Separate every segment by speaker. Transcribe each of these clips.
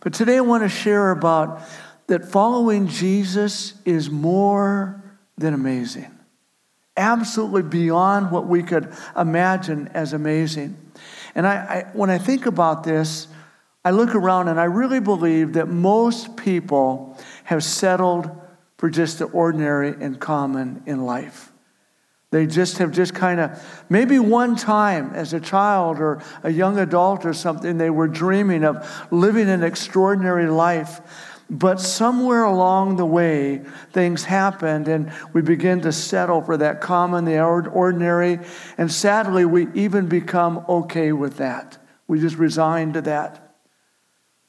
Speaker 1: But today I want to share about that following Jesus is more than amazing. Absolutely beyond what we could imagine as amazing. And I, I, when I think about this, I look around and I really believe that most people have settled for just the ordinary and common in life. They just have just kind of, maybe one time as a child or a young adult or something, they were dreaming of living an extraordinary life. But somewhere along the way, things happened and we begin to settle for that common, the ordinary. And sadly, we even become okay with that. We just resign to that.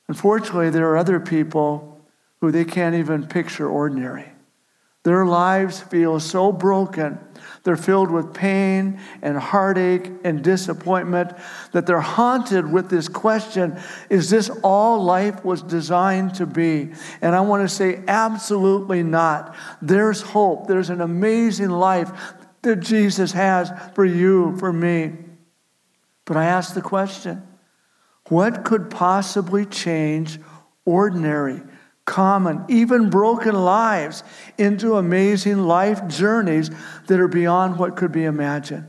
Speaker 1: Unfortunately, there are other people who they can't even picture ordinary. Their lives feel so broken they're filled with pain and heartache and disappointment that they're haunted with this question Is this all life was designed to be? And I want to say, absolutely not. There's hope, there's an amazing life that Jesus has for you, for me. But I ask the question what could possibly change ordinary? Common, even broken lives into amazing life journeys that are beyond what could be imagined.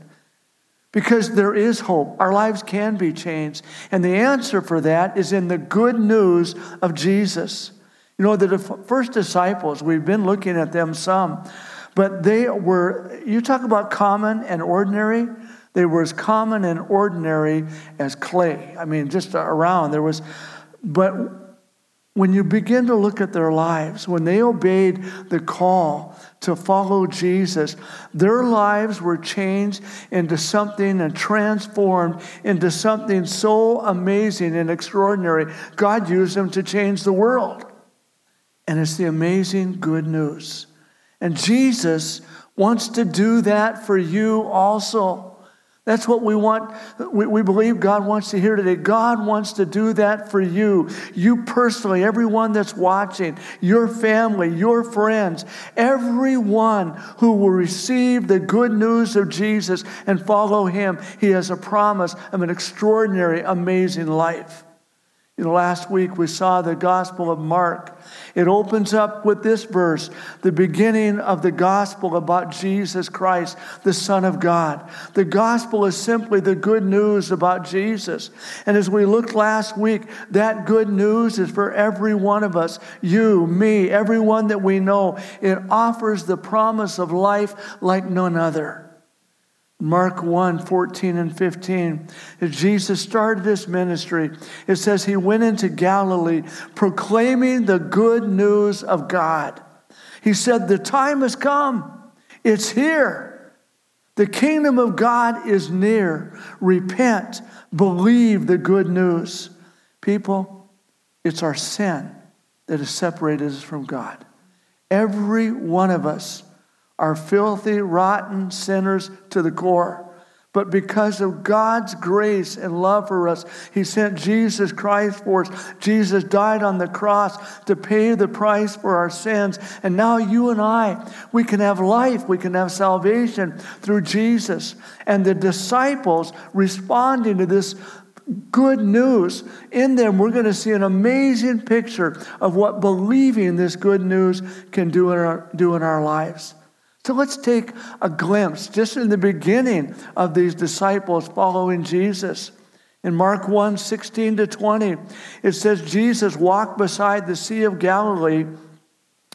Speaker 1: Because there is hope. Our lives can be changed. And the answer for that is in the good news of Jesus. You know, the first disciples, we've been looking at them some, but they were, you talk about common and ordinary, they were as common and ordinary as clay. I mean, just around. There was, but when you begin to look at their lives, when they obeyed the call to follow Jesus, their lives were changed into something and transformed into something so amazing and extraordinary. God used them to change the world. And it's the amazing good news. And Jesus wants to do that for you also. That's what we want. We, we believe God wants to hear today. God wants to do that for you. You personally, everyone that's watching, your family, your friends, everyone who will receive the good news of Jesus and follow him, he has a promise of an extraordinary, amazing life. You know, last week we saw the Gospel of Mark. It opens up with this verse, the beginning of the gospel about Jesus Christ, the Son of God. The gospel is simply the good news about Jesus. And as we looked last week, that good news is for every one of us you, me, everyone that we know. It offers the promise of life like none other. Mark 1 14 and 15. As Jesus started his ministry, it says he went into Galilee proclaiming the good news of God. He said, The time has come, it's here. The kingdom of God is near. Repent, believe the good news. People, it's our sin that has separated us from God. Every one of us are filthy, rotten sinners to the core. But because of God's grace and love for us, He sent Jesus Christ for us. Jesus died on the cross to pay the price for our sins. And now you and I, we can have life, we can have salvation through Jesus. And the disciples responding to this good news, in them we're going to see an amazing picture of what believing this good news can do in our, do in our lives. So let's take a glimpse just in the beginning of these disciples following Jesus. In Mark 1 16 to 20, it says, Jesus walked beside the Sea of Galilee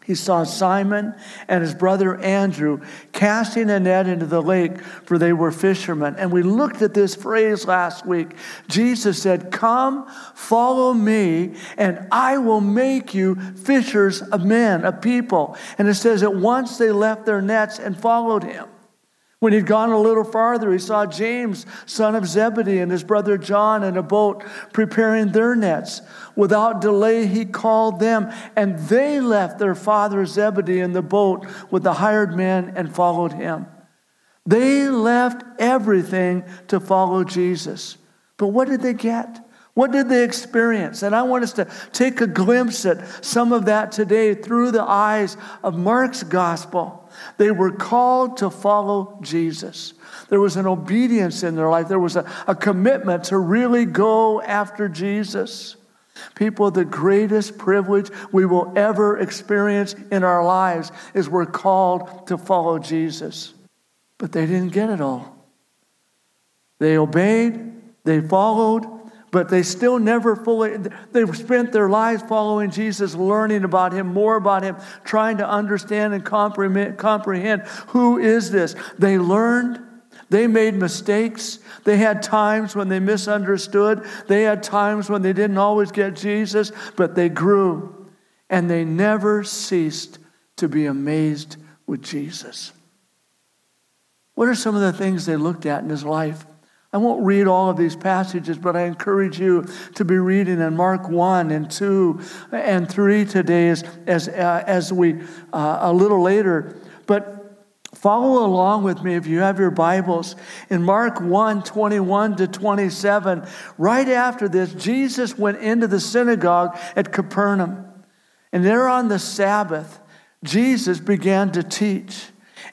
Speaker 1: he saw Simon and his brother Andrew casting a net into the lake, for they were fishermen. And we looked at this phrase last week. Jesus said, Come, follow me, and I will make you fishers of men, of people. And it says that once they left their nets and followed him. When he'd gone a little farther, he saw James, son of Zebedee, and his brother John in a boat preparing their nets. Without delay, he called them, and they left their father Zebedee in the boat with the hired men and followed him. They left everything to follow Jesus. But what did they get? What did they experience? And I want us to take a glimpse at some of that today through the eyes of Mark's gospel. They were called to follow Jesus. There was an obedience in their life, there was a, a commitment to really go after Jesus. People, the greatest privilege we will ever experience in our lives is we're called to follow Jesus. But they didn't get it all. They obeyed, they followed, but they still never fully, they spent their lives following Jesus, learning about him, more about him, trying to understand and comprehend, comprehend who is this. They learned, they made mistakes. They had times when they misunderstood. They had times when they didn't always get Jesus, but they grew and they never ceased to be amazed with Jesus. What are some of the things they looked at in his life? I won't read all of these passages, but I encourage you to be reading in Mark 1 and 2 and 3 today as, as, uh, as we, uh, a little later. But Follow along with me if you have your Bibles. In Mark 1 21 to 27, right after this, Jesus went into the synagogue at Capernaum. And there on the Sabbath, Jesus began to teach.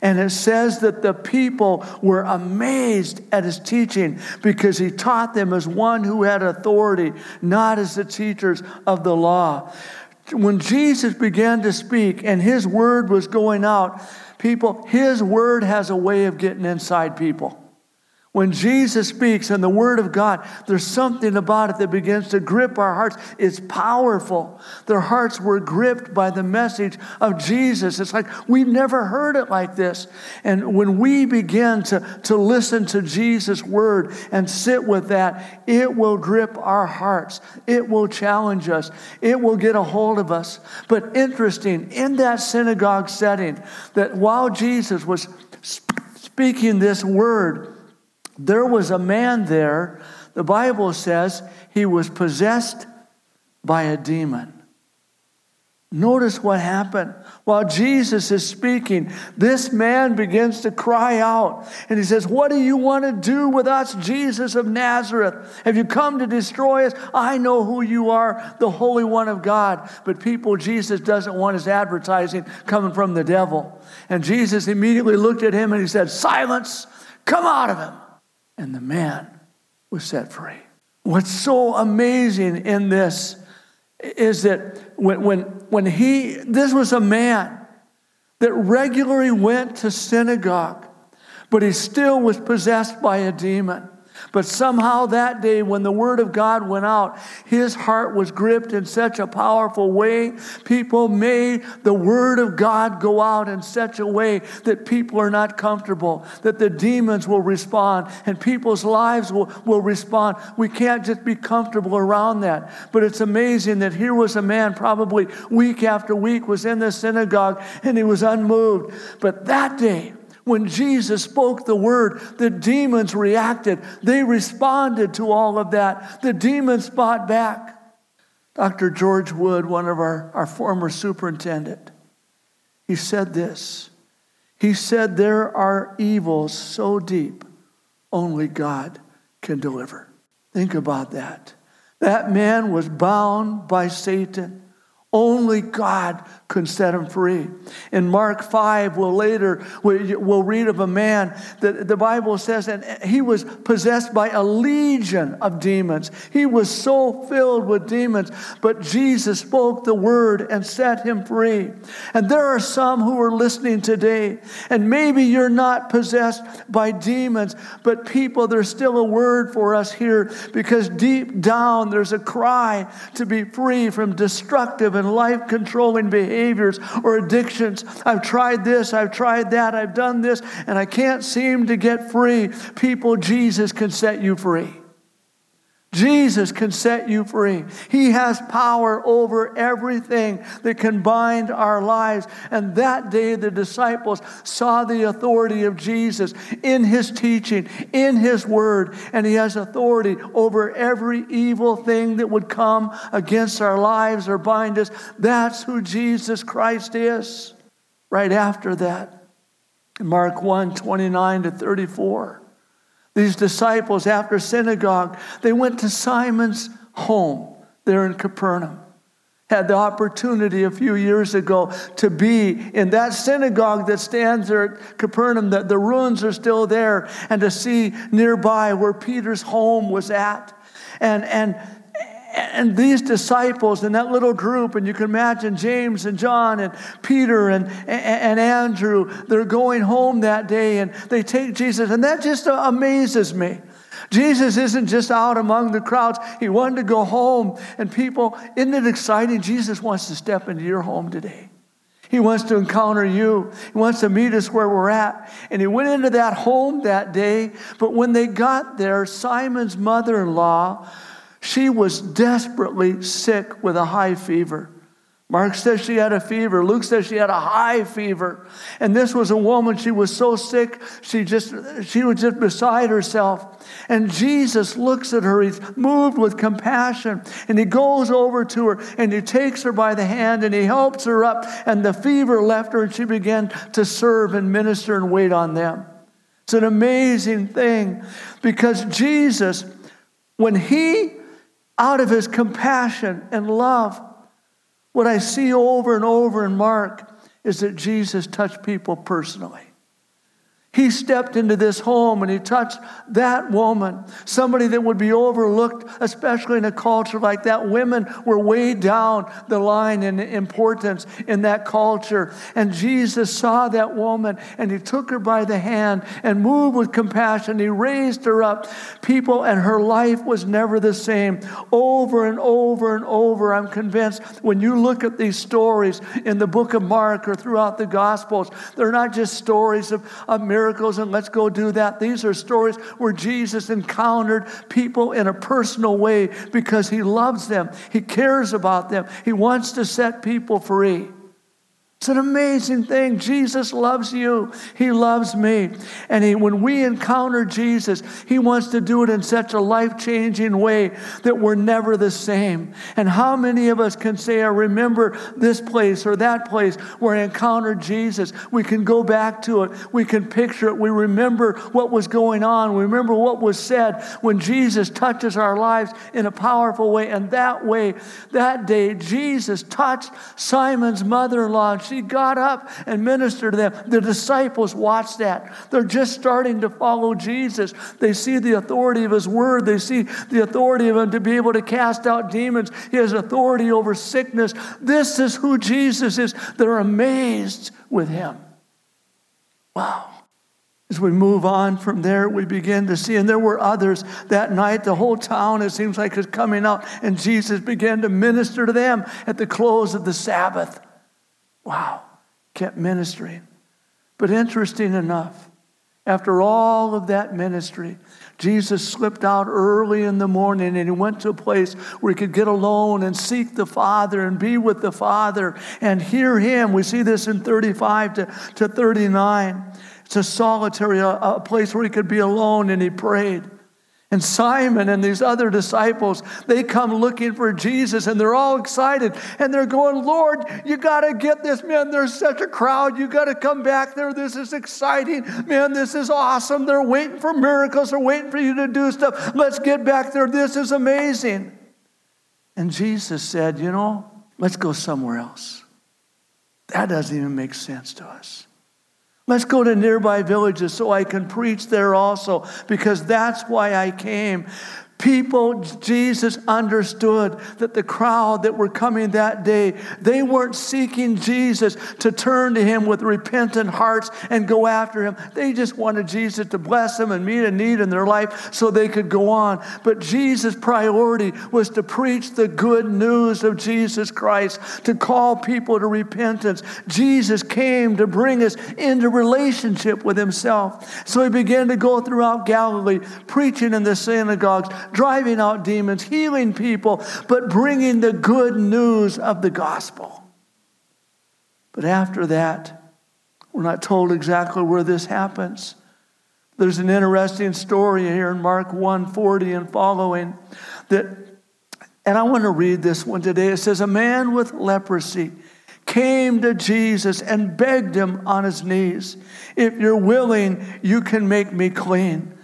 Speaker 1: And it says that the people were amazed at his teaching because he taught them as one who had authority, not as the teachers of the law. When Jesus began to speak and his word was going out, People, His word has a way of getting inside people. When Jesus speaks and the Word of God, there's something about it that begins to grip our hearts. It's powerful. Their hearts were gripped by the message of Jesus. It's like we've never heard it like this. And when we begin to, to listen to Jesus' Word and sit with that, it will grip our hearts. It will challenge us. It will get a hold of us. But interesting, in that synagogue setting, that while Jesus was speaking this word, there was a man there, the Bible says he was possessed by a demon. Notice what happened. While Jesus is speaking, this man begins to cry out. And he says, What do you want to do with us, Jesus of Nazareth? Have you come to destroy us? I know who you are, the Holy One of God. But people, Jesus doesn't want his advertising coming from the devil. And Jesus immediately looked at him and he said, Silence, come out of him and the man was set free. What's so amazing in this is that when, when, when he, this was a man that regularly went to synagogue, but he still was possessed by a demon. But somehow that day, when the word of God went out, his heart was gripped in such a powerful way. People made the word of God go out in such a way that people are not comfortable, that the demons will respond and people's lives will, will respond. We can't just be comfortable around that. But it's amazing that here was a man, probably week after week, was in the synagogue and he was unmoved. But that day, when Jesus spoke the word, the demons reacted. They responded to all of that. The demons fought back. Dr. George Wood, one of our, our former superintendent, he said this. He said, There are evils so deep, only God can deliver. Think about that. That man was bound by Satan. Only God could set him free. In Mark 5, we'll later we'll read of a man that the Bible says that he was possessed by a legion of demons. He was so filled with demons, but Jesus spoke the word and set him free. And there are some who are listening today, and maybe you're not possessed by demons, but people, there's still a word for us here because deep down there's a cry to be free from destructive and and life controlling behaviors or addictions. I've tried this, I've tried that, I've done this, and I can't seem to get free. People, Jesus can set you free. Jesus can set you free. He has power over everything that can bind our lives. And that day, the disciples saw the authority of Jesus in his teaching, in his word, and he has authority over every evil thing that would come against our lives or bind us. That's who Jesus Christ is. Right after that, Mark 1 29 to 34. These disciples, after synagogue, they went to Simon's home there in Capernaum. Had the opportunity a few years ago to be in that synagogue that stands there at Capernaum, that the ruins are still there, and to see nearby where Peter's home was at. And, and, and these disciples and that little group, and you can imagine James and John and Peter and, and Andrew, they're going home that day and they take Jesus, and that just amazes me. Jesus isn't just out among the crowds. He wanted to go home. And people, isn't it exciting? Jesus wants to step into your home today. He wants to encounter you. He wants to meet us where we're at. And he went into that home that day. But when they got there, Simon's mother in law, she was desperately sick with a high fever. Mark says she had a fever. Luke says she had a high fever. And this was a woman, she was so sick, she just she was just beside herself. And Jesus looks at her, he's moved with compassion, and he goes over to her and he takes her by the hand and he helps her up, and the fever left her, and she began to serve and minister and wait on them. It's an amazing thing because Jesus, when he, out of his compassion and love, what I see over and over in Mark is that Jesus touched people personally. He stepped into this home and he touched that woman, somebody that would be overlooked, especially in a culture like that. Women were way down the line in importance in that culture. And Jesus saw that woman and he took her by the hand and moved with compassion. He raised her up. People, and her life was never the same. Over and over and over, I'm convinced when you look at these stories in the book of Mark or throughout the Gospels, they're not just stories of, of miracles miracles and let's go do that. These are stories where Jesus encountered people in a personal way because he loves them, he cares about them, he wants to set people free. It's an amazing thing. Jesus loves you. He loves me. And he, when we encounter Jesus, He wants to do it in such a life changing way that we're never the same. And how many of us can say, I remember this place or that place where I encountered Jesus? We can go back to it. We can picture it. We remember what was going on. We remember what was said when Jesus touches our lives in a powerful way. And that way, that day, Jesus touched Simon's mother in law she got up and ministered to them. The disciples watched that. They're just starting to follow Jesus. They see the authority of his word, they see the authority of him to be able to cast out demons. He has authority over sickness. This is who Jesus is. They're amazed with him. Wow. As we move on from there, we begin to see, and there were others that night. The whole town, it seems like, is coming out, and Jesus began to minister to them at the close of the Sabbath. Wow, kept ministering. But interesting enough, after all of that ministry, Jesus slipped out early in the morning and he went to a place where he could get alone and seek the Father and be with the Father and hear him. We see this in 35 to, to 39. It's a solitary, a, a place where he could be alone and he prayed. And Simon and these other disciples, they come looking for Jesus and they're all excited and they're going, Lord, you got to get this, man. There's such a crowd. You got to come back there. This is exciting. Man, this is awesome. They're waiting for miracles. They're waiting for you to do stuff. Let's get back there. This is amazing. And Jesus said, You know, let's go somewhere else. That doesn't even make sense to us. Let's go to nearby villages so I can preach there also, because that's why I came. People, Jesus understood that the crowd that were coming that day, they weren't seeking Jesus to turn to him with repentant hearts and go after him. They just wanted Jesus to bless them and meet a need in their life so they could go on. But Jesus' priority was to preach the good news of Jesus Christ, to call people to repentance. Jesus came to bring us into relationship with himself. So he began to go throughout Galilee, preaching in the synagogues driving out demons, healing people, but bringing the good news of the gospel. But after that, we're not told exactly where this happens. There's an interesting story here in Mark 140 and following that, and I want to read this one today. It says, A man with leprosy came to Jesus and begged him on his knees, If you're willing, you can make me clean.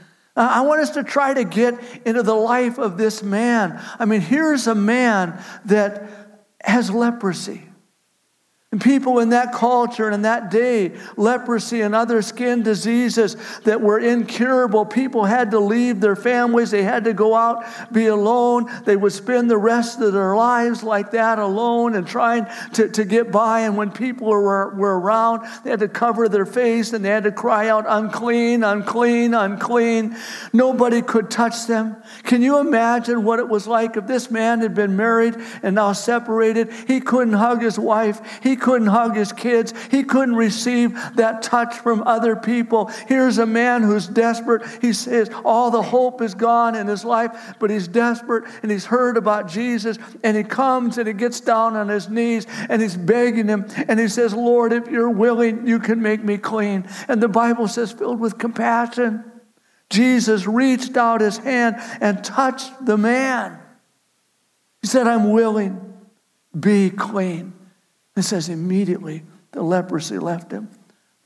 Speaker 1: Uh, I want us to try to get into the life of this man. I mean, here's a man that has leprosy. And people in that culture and in that day, leprosy and other skin diseases that were incurable, people had to leave their families. They had to go out, be alone. They would spend the rest of their lives like that, alone and trying to, to get by. And when people were, were around, they had to cover their face and they had to cry out, unclean, unclean, unclean. Nobody could touch them. Can you imagine what it was like if this man had been married and now separated? He couldn't hug his wife. He couldn't hug his kids. He couldn't receive that touch from other people. Here's a man who's desperate. He says all the hope is gone in his life, but he's desperate and he's heard about Jesus and he comes and he gets down on his knees and he's begging him and he says, Lord, if you're willing, you can make me clean. And the Bible says, filled with compassion. Jesus reached out his hand and touched the man. He said, I'm willing, be clean. It says immediately the leprosy left him.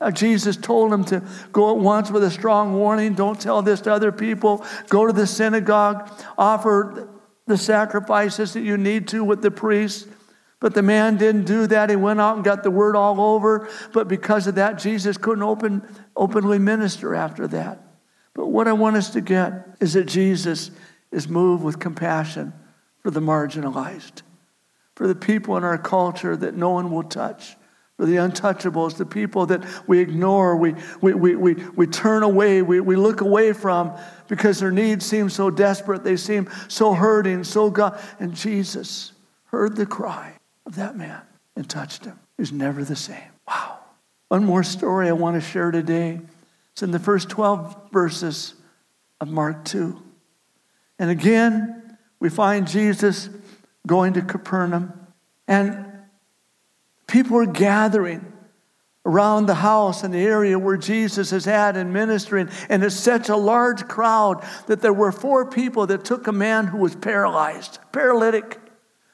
Speaker 1: Now, Jesus told him to go at once with a strong warning don't tell this to other people. Go to the synagogue, offer the sacrifices that you need to with the priests. But the man didn't do that. He went out and got the word all over. But because of that, Jesus couldn't open, openly minister after that. But what I want us to get is that Jesus is moved with compassion for the marginalized for the people in our culture that no one will touch, for the untouchables, the people that we ignore, we, we, we, we, we turn away, we, we look away from because their needs seem so desperate, they seem so hurting, so God. And Jesus heard the cry of that man and touched him. He's never the same. Wow. One more story I want to share today. It's in the first 12 verses of Mark 2. And again, we find Jesus going to Capernaum. And people were gathering around the house and the area where Jesus is at and ministering. And it's such a large crowd that there were four people that took a man who was paralyzed, paralytic.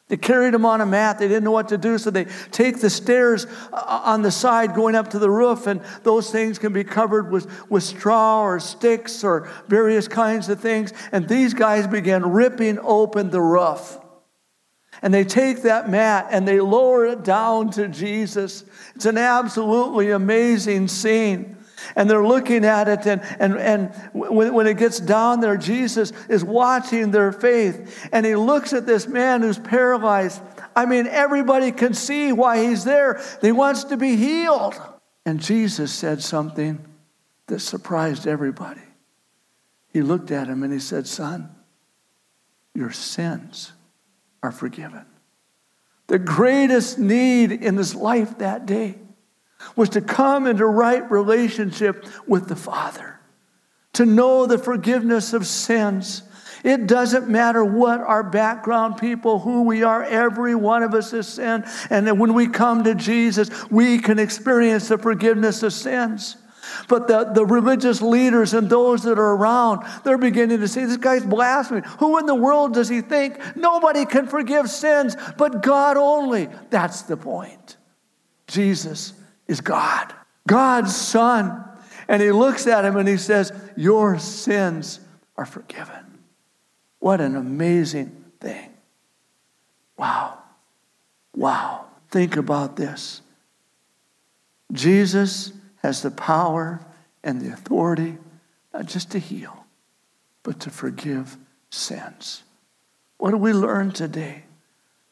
Speaker 1: They carried him on a mat. They didn't know what to do, so they take the stairs uh, on the side going up to the roof, and those things can be covered with, with straw or sticks or various kinds of things. And these guys began ripping open the roof. And they take that mat and they lower it down to Jesus. It's an absolutely amazing scene. And they're looking at it, and, and, and when, when it gets down there, Jesus is watching their faith. And he looks at this man who's paralyzed. I mean, everybody can see why he's there. He wants to be healed. And Jesus said something that surprised everybody. He looked at him and he said, Son, your sins are forgiven. The greatest need in his life that day was to come into right relationship with the Father, to know the forgiveness of sins. It doesn't matter what our background, people, who we are, every one of us has sinned. And when we come to Jesus, we can experience the forgiveness of sins. But the, the religious leaders and those that are around, they're beginning to say, This guy's blaspheming. Who in the world does he think? Nobody can forgive sins but God only. That's the point. Jesus is God, God's Son. And he looks at him and he says, Your sins are forgiven. What an amazing thing. Wow. Wow. Think about this. Jesus has the power and the authority not just to heal, but to forgive sins. What do we learn today?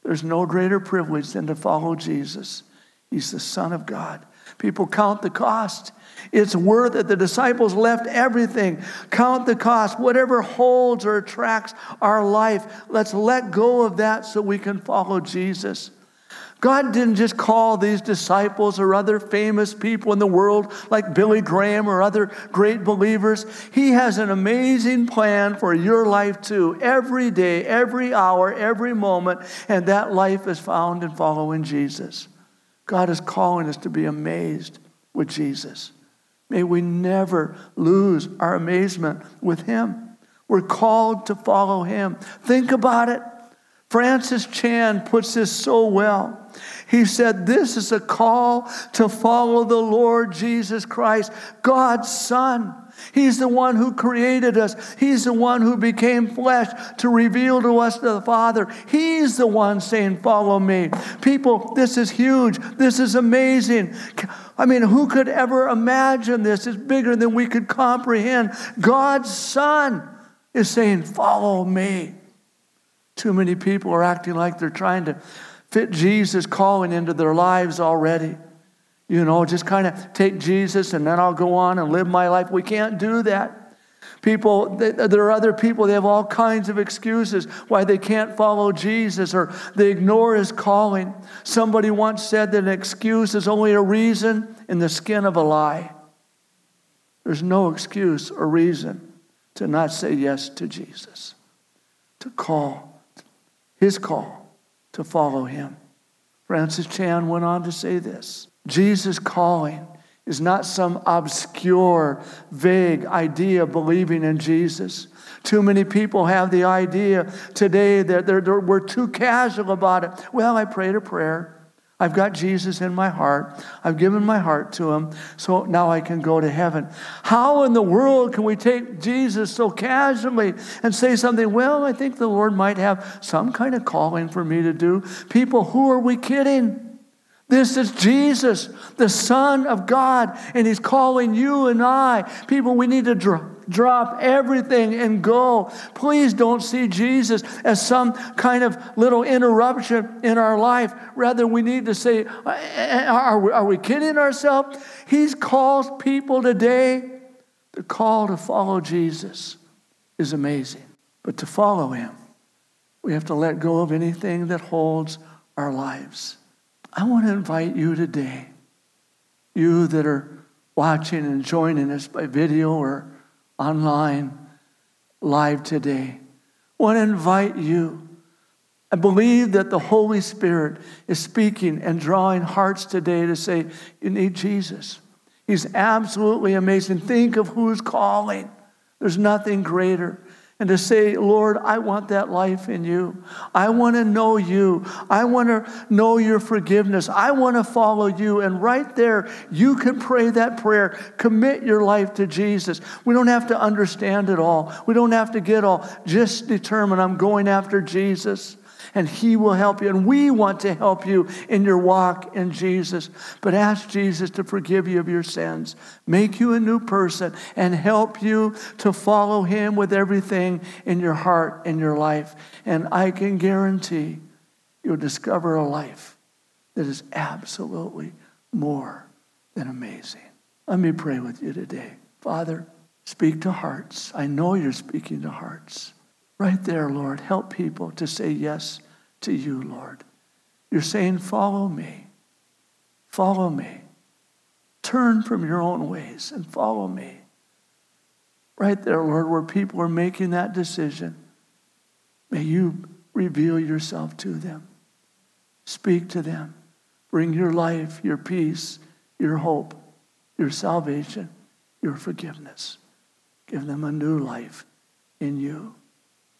Speaker 1: There's no greater privilege than to follow Jesus. He's the Son of God. People count the cost. It's worth it. The disciples left everything. Count the cost. Whatever holds or attracts our life, let's let go of that so we can follow Jesus. God didn't just call these disciples or other famous people in the world like Billy Graham or other great believers. He has an amazing plan for your life too, every day, every hour, every moment, and that life is found in following Jesus. God is calling us to be amazed with Jesus. May we never lose our amazement with Him. We're called to follow Him. Think about it. Francis Chan puts this so well. He said, This is a call to follow the Lord Jesus Christ, God's Son. He's the one who created us. He's the one who became flesh to reveal to us the Father. He's the one saying, Follow me. People, this is huge. This is amazing. I mean, who could ever imagine this? It's bigger than we could comprehend. God's Son is saying, Follow me. Too many people are acting like they're trying to fit Jesus' calling into their lives already. You know, just kind of take Jesus and then I'll go on and live my life. We can't do that. People, there are other people, they have all kinds of excuses why they can't follow Jesus or they ignore his calling. Somebody once said that an excuse is only a reason in the skin of a lie. There's no excuse or reason to not say yes to Jesus, to call, his call, to follow him. Francis Chan went on to say this Jesus' calling is not some obscure, vague idea of believing in Jesus. Too many people have the idea today that they're, they're, we're too casual about it. Well, I prayed a prayer. I've got Jesus in my heart. I've given my heart to him, so now I can go to heaven. How in the world can we take Jesus so casually and say something, well, I think the Lord might have some kind of calling for me to do? People, who are we kidding? This is Jesus, the Son of God, and He's calling you and I. People, we need to dro- drop everything and go. Please don't see Jesus as some kind of little interruption in our life. Rather, we need to say, uh, uh, uh, Are we, are we kidding ourselves? He's called people today. The call to follow Jesus is amazing. But to follow Him, we have to let go of anything that holds our lives. I want to invite you today, you that are watching and joining us by video or online live today, I want to invite you. I believe that the Holy Spirit is speaking and drawing hearts today to say, You need Jesus. He's absolutely amazing. Think of who's calling. There's nothing greater and to say, Lord, I want that life in you. I want to know you. I want to know your forgiveness. I want to follow you. And right there, you can pray that prayer. Commit your life to Jesus. We don't have to understand it all, we don't have to get all. Just determine I'm going after Jesus and He will help you. And we want to help you in your walk in Jesus. But ask Jesus to forgive you of your sins, make you a new person, and help you to follow Him with everything in your heart and your life. And I can guarantee you'll discover a life that is absolutely more than amazing. Let me pray with you today. Father, speak to hearts. I know you're speaking to hearts. Right there, Lord, help people to say yes to you, Lord. You're saying, Follow me. Follow me. Turn from your own ways and follow me. Right there, Lord, where people are making that decision, may you reveal yourself to them. Speak to them. Bring your life, your peace, your hope, your salvation, your forgiveness. Give them a new life in you.